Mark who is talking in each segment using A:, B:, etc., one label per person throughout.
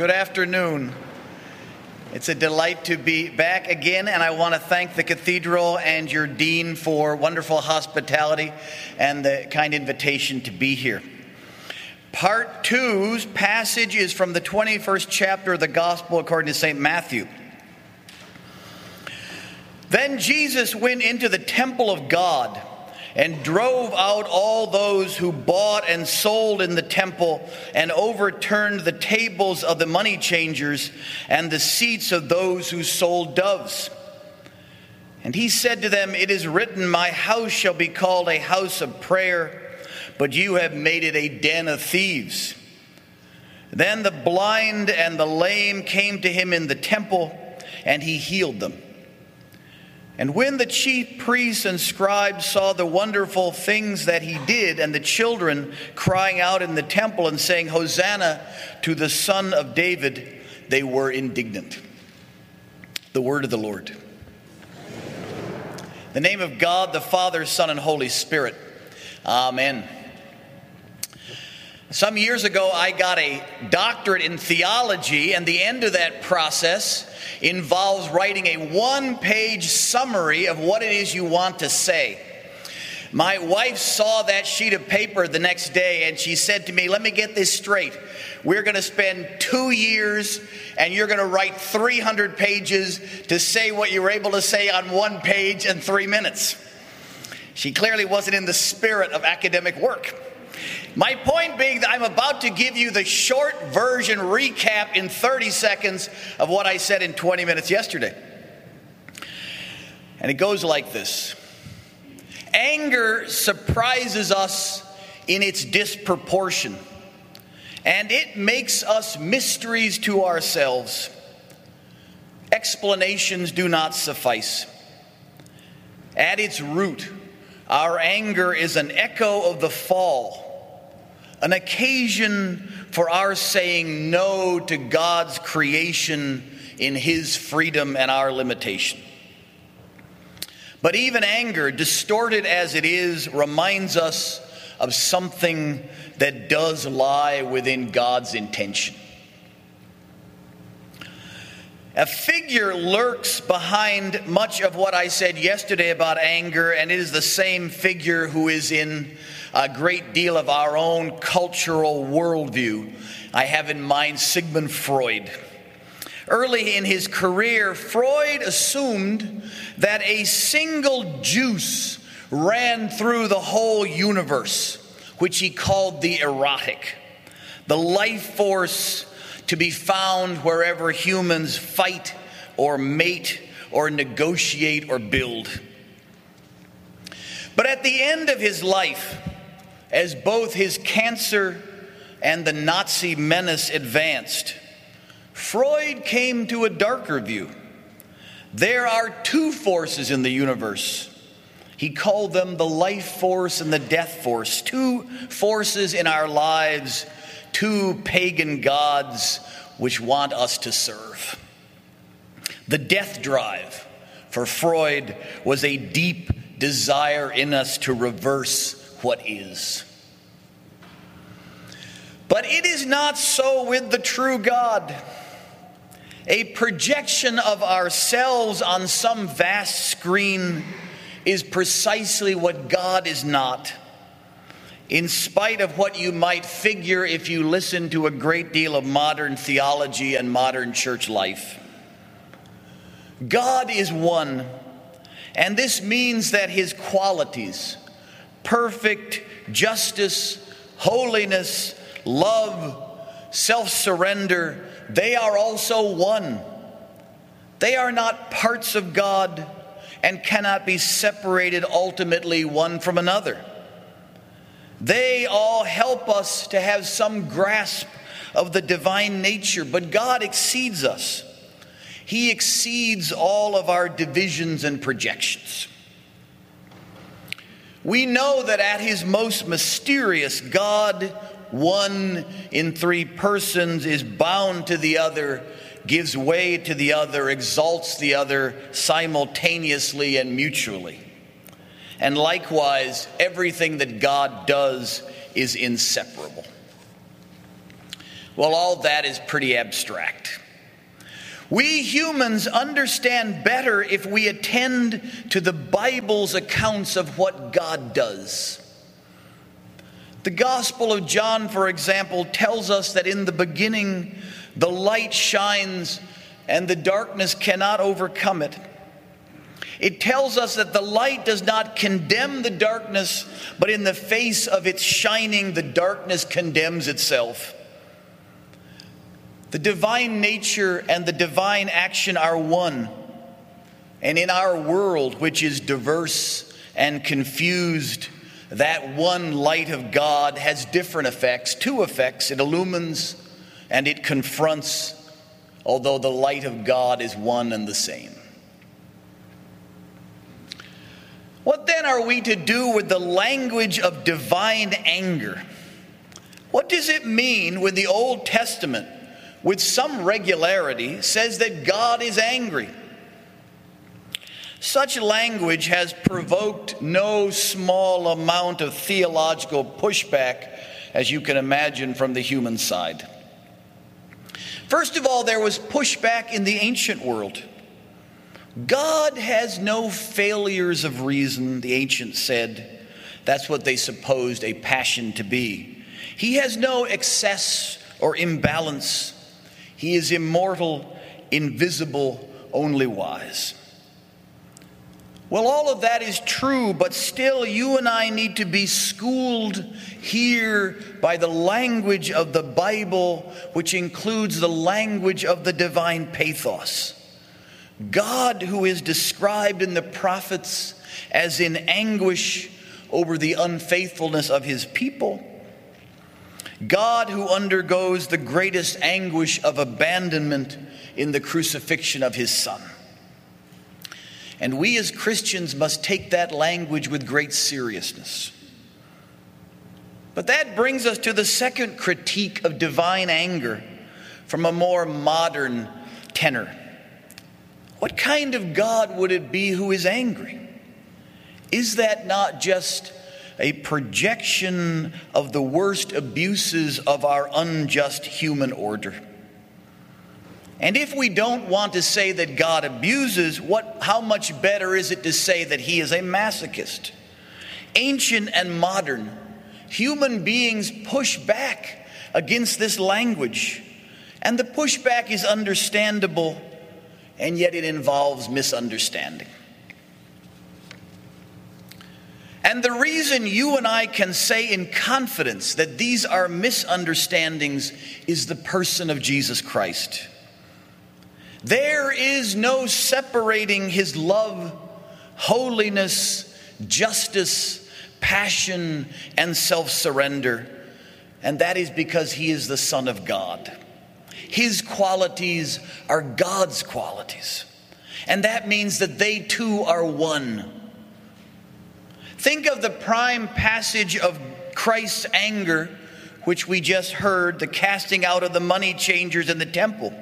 A: Good afternoon. It's a delight to be back again, and I want to thank the cathedral and your dean for wonderful hospitality and the kind invitation to be here. Part two's passage is from the 21st chapter of the Gospel according to St. Matthew. Then Jesus went into the temple of God and drove out all those who bought and sold in the temple and overturned the tables of the money changers and the seats of those who sold doves. And he said to them, It is written, My house shall be called a house of prayer, but you have made it a den of thieves. Then the blind and the lame came to him in the temple, and he healed them. And when the chief priests and scribes saw the wonderful things that he did, and the children crying out in the temple and saying, Hosanna to the Son of David, they were indignant. The word of the Lord. The name of God, the Father, Son, and Holy Spirit. Amen. Some years ago, I got a doctorate in theology, and the end of that process involves writing a one page summary of what it is you want to say. My wife saw that sheet of paper the next day and she said to me, Let me get this straight. We're going to spend two years and you're going to write 300 pages to say what you were able to say on one page in three minutes. She clearly wasn't in the spirit of academic work. My point being that I'm about to give you the short version recap in 30 seconds of what I said in 20 minutes yesterday. And it goes like this Anger surprises us in its disproportion, and it makes us mysteries to ourselves. Explanations do not suffice. At its root, our anger is an echo of the fall an occasion for our saying no to God's creation in His freedom and our limitation. But even anger, distorted as it is, reminds us of something that does lie within God's intention. A figure lurks behind much of what I said yesterday about anger, and it is the same figure who is in a great deal of our own cultural worldview. I have in mind Sigmund Freud. Early in his career, Freud assumed that a single juice ran through the whole universe, which he called the erotic, the life force to be found wherever humans fight or mate or negotiate or build. But at the end of his life, as both his cancer and the Nazi menace advanced, Freud came to a darker view. There are two forces in the universe. He called them the life force and the death force, two forces in our lives, two pagan gods which want us to serve. The death drive for Freud was a deep desire in us to reverse what is. But it is not so with the true God. A projection of ourselves on some vast screen is precisely what God is not. In spite of what you might figure if you listen to a great deal of modern theology and modern church life, God is one, and this means that his qualities, perfect justice, holiness, love, self surrender, they are also one. They are not parts of God and cannot be separated ultimately one from another. They all help us to have some grasp of the divine nature, but God exceeds us. He exceeds all of our divisions and projections. We know that at his most mysterious, God, one in three persons, is bound to the other, gives way to the other, exalts the other simultaneously and mutually. And likewise, everything that God does is inseparable. Well, all that is pretty abstract. We humans understand better if we attend to the Bible's accounts of what God does. The Gospel of John, for example, tells us that in the beginning the light shines and the darkness cannot overcome it. It tells us that the light does not condemn the darkness, but in the face of its shining, the darkness condemns itself. The divine nature and the divine action are one. And in our world, which is diverse and confused, that one light of God has different effects, two effects. It illumines and it confronts, although the light of God is one and the same. What then are we to do with the language of divine anger? What does it mean when the Old Testament, with some regularity, says that God is angry? Such language has provoked no small amount of theological pushback, as you can imagine, from the human side. First of all, there was pushback in the ancient world. God has no failures of reason, the ancients said. That's what they supposed a passion to be. He has no excess or imbalance. He is immortal, invisible, only wise. Well, all of that is true, but still, you and I need to be schooled here by the language of the Bible, which includes the language of the divine pathos. God, who is described in the prophets as in anguish over the unfaithfulness of his people. God, who undergoes the greatest anguish of abandonment in the crucifixion of his Son. And we as Christians must take that language with great seriousness. But that brings us to the second critique of divine anger from a more modern tenor. What kind of God would it be who is angry? Is that not just a projection of the worst abuses of our unjust human order? And if we don't want to say that God abuses, what, how much better is it to say that he is a masochist? Ancient and modern, human beings push back against this language. And the pushback is understandable, and yet it involves misunderstanding. And the reason you and I can say in confidence that these are misunderstandings is the person of Jesus Christ. There is no separating his love, holiness, justice, passion, and self surrender. And that is because he is the Son of God. His qualities are God's qualities. And that means that they too are one. Think of the prime passage of Christ's anger, which we just heard the casting out of the money changers in the temple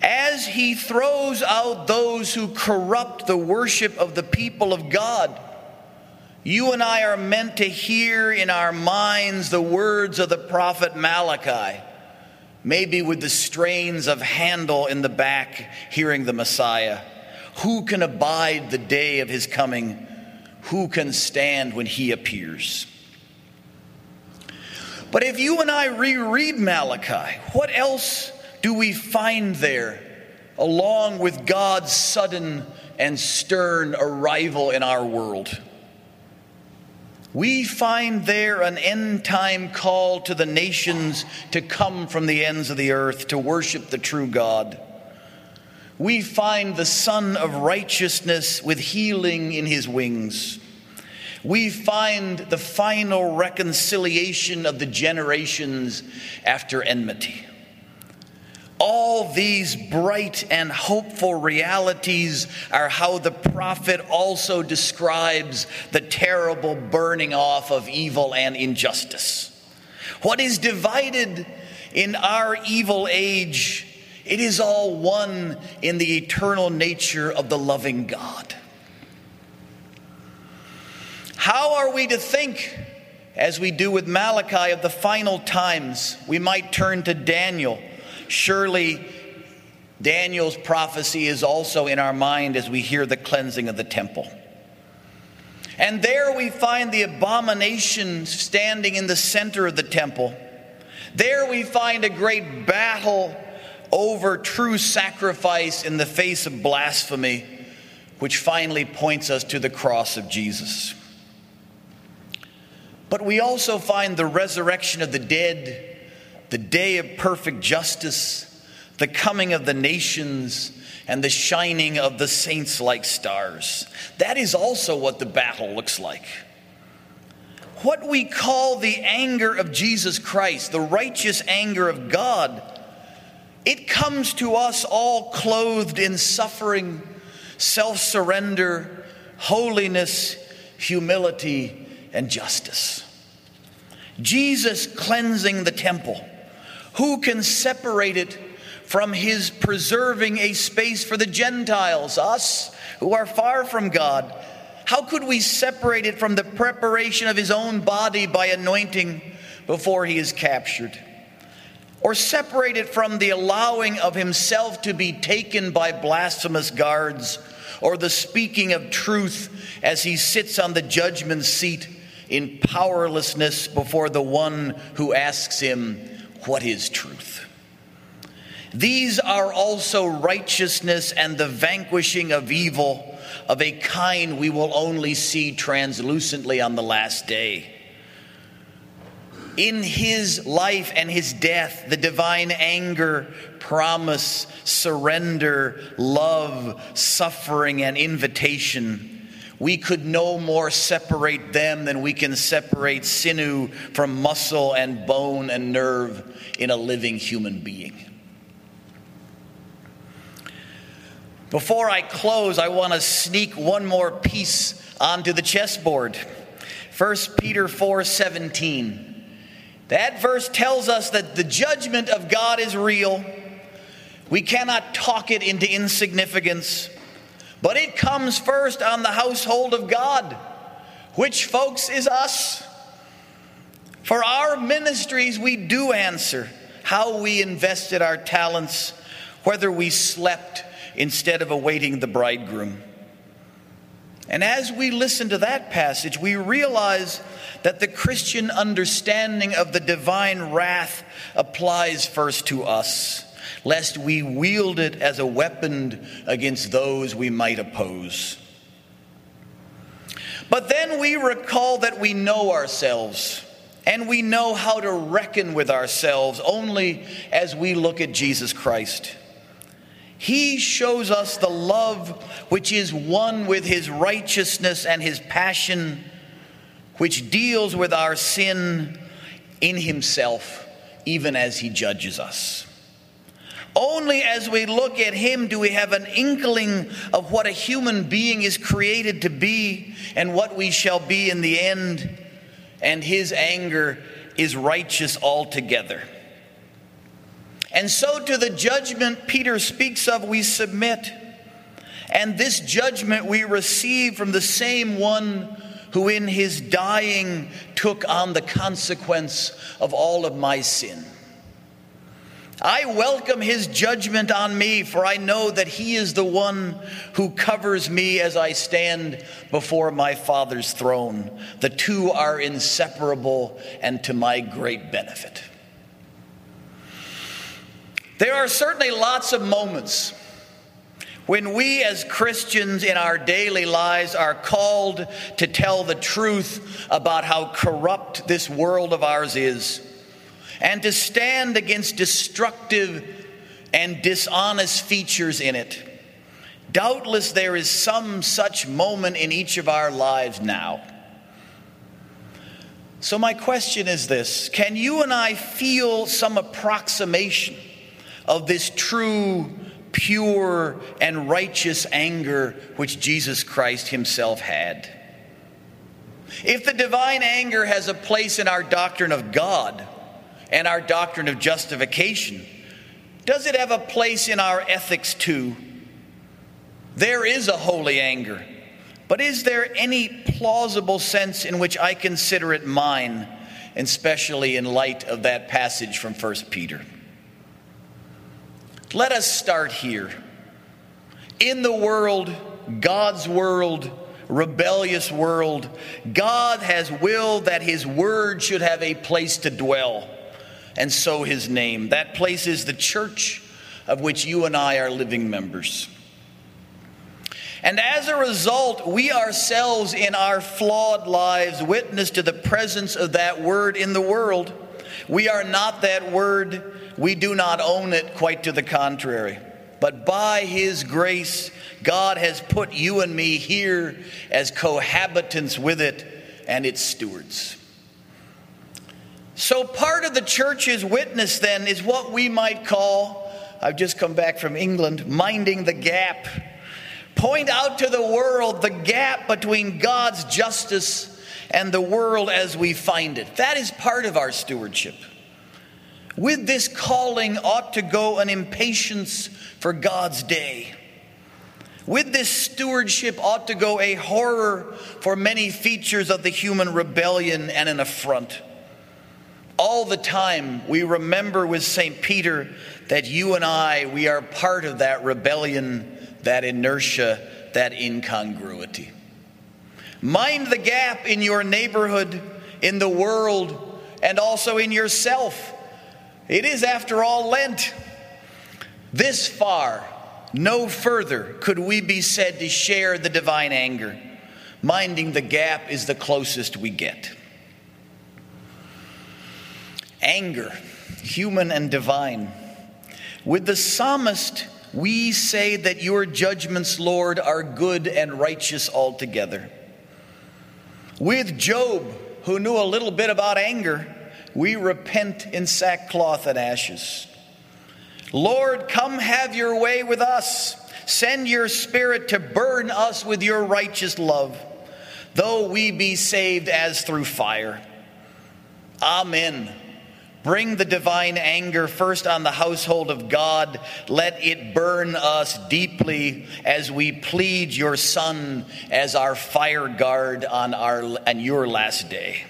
A: as he throws out those who corrupt the worship of the people of God. You and I are meant to hear in our minds the words of the prophet Malachi, maybe with the strains of Handel in the back, hearing the Messiah. Who can abide the day of his coming? Who can stand when he appears? But if you and I reread Malachi, what else do we find there, along with God's sudden and stern arrival in our world? We find there an end time call to the nations to come from the ends of the earth to worship the true God. We find the Sun of Righteousness with healing in his wings. We find the final reconciliation of the generations after enmity all these bright and hopeful realities are how the prophet also describes the terrible burning off of evil and injustice. What is divided in our evil age, it is all one in the eternal nature of the loving God. How are we to think as we do with Malachi of the final times, we might turn to Daniel. Surely Daniel's prophecy is also in our mind as we hear the cleansing of the temple. And there we find the abomination standing in the center of the temple. There we find a great battle over true sacrifice in the face of blasphemy, which finally points us to the cross of Jesus. But we also find the resurrection of the dead, the day of perfect justice, the coming of the nations, and the shining of the saints like stars. That is also what the battle looks like. What we call the anger of Jesus Christ, the righteous anger of God, it comes to us all clothed in suffering, self surrender, holiness, humility, and justice. Jesus cleansing the temple. Who can separate it from his preserving a space for the Gentiles, us who are far from God? How could we separate it from the preparation of his own body by anointing before he is captured? Or separated from the allowing of himself to be taken by blasphemous guards, or the speaking of truth as he sits on the judgment seat in powerlessness before the one who asks him, What is truth? These are also righteousness and the vanquishing of evil of a kind we will only see translucently on the last day. In his life and his death, the divine anger, promise, surrender, love, suffering, and invitation, we could no more separate them than we can separate sinew from muscle and bone and nerve in a living human being. Before I close, I want to sneak one more piece onto the chessboard. 1 Peter 4 17. That verse tells us that the judgment of God is real. We cannot talk it into insignificance, but it comes first on the household of God, which, folks, is us. For our ministries, we do answer how we invested our talents, whether we slept instead of awaiting the bridegroom. And as we listen to that passage, we realize that the Christian understanding of the divine wrath applies first to us, lest we wield it as a weapon against those we might oppose. But then we recall that we know ourselves and we know how to reckon with ourselves only as we look at Jesus Christ. He shows us the love which is one with his righteousness and his passion, which deals with our sin in himself, even as he judges us. Only as we look at him do we have an inkling of what a human being is created to be and what we shall be in the end. And his anger is righteous altogether. And so to the judgment Peter speaks of, we submit. And this judgment we receive from the same one who in his dying took on the consequence of all of my sin. I welcome his judgment on me, for I know that he is the one who covers me as I stand before my Father's throne. The two are inseparable and to my great benefit. There are certainly lots of moments when we as Christians in our daily lives are called to tell the truth about how corrupt this world of ours is and to stand against destructive and dishonest features in it. Doubtless, there is some such moment in each of our lives now. So, my question is this Can you and I feel some approximation? Of this true, pure, and righteous anger which Jesus Christ himself had. If the divine anger has a place in our doctrine of God and our doctrine of justification, does it have a place in our ethics too? There is a holy anger. But is there any plausible sense in which I consider it mine, especially in light of that passage from 1 Peter? Let us start here. In the world, God's world, rebellious world, God has willed that His word should have a place to dwell, and so His name. That place is the church of which you and I are living members. And as a result, we ourselves in our flawed lives witness to the presence of that word in the world. We are not that word. We do not own it, quite to the contrary. But by His grace, God has put you and me here as cohabitants with it and its stewards. So, part of the church's witness then is what we might call, I've just come back from England, minding the gap Point out to the world the gap between God's justice and the world as we find it. That is part of our stewardship. With this calling ought to go an impatience for God's day. With this stewardship ought to go a horror for many features of the human rebellion and an affront. All the time, we remember with St. Peter that you and I, we are part of that rebellion that inertia, that incongruity. Mind the gap in your neighborhood, in the world, and also in yourself. It is, after all, Lent. This far, no further could we be said to share the divine anger. Minding the gap is the closest we get. Anger, human and divine. With the psalmist, we say that your judgments, Lord, are good and righteous altogether. With Job, who knew a little bit about anger, we repent in sackcloth and ashes. Lord, come have your way with us. Send your spirit to burn us with your righteous love, though we be saved as through fire. Amen. Bring the divine anger first on the household of God. Let it burn us deeply as we plead your Son as our fire guard on our and your last day.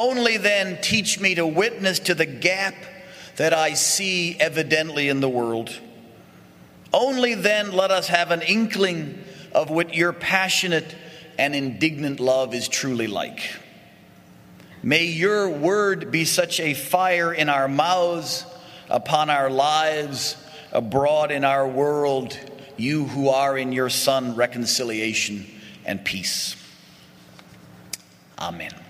A: Only then teach me to witness to the gap that I see evidently in the world. Only then let us have an inkling of what your passionate and indignant love is truly like. May your word be such a fire in our mouths, upon our lives, abroad in our world, you who are in your Son reconciliation and peace. Amen.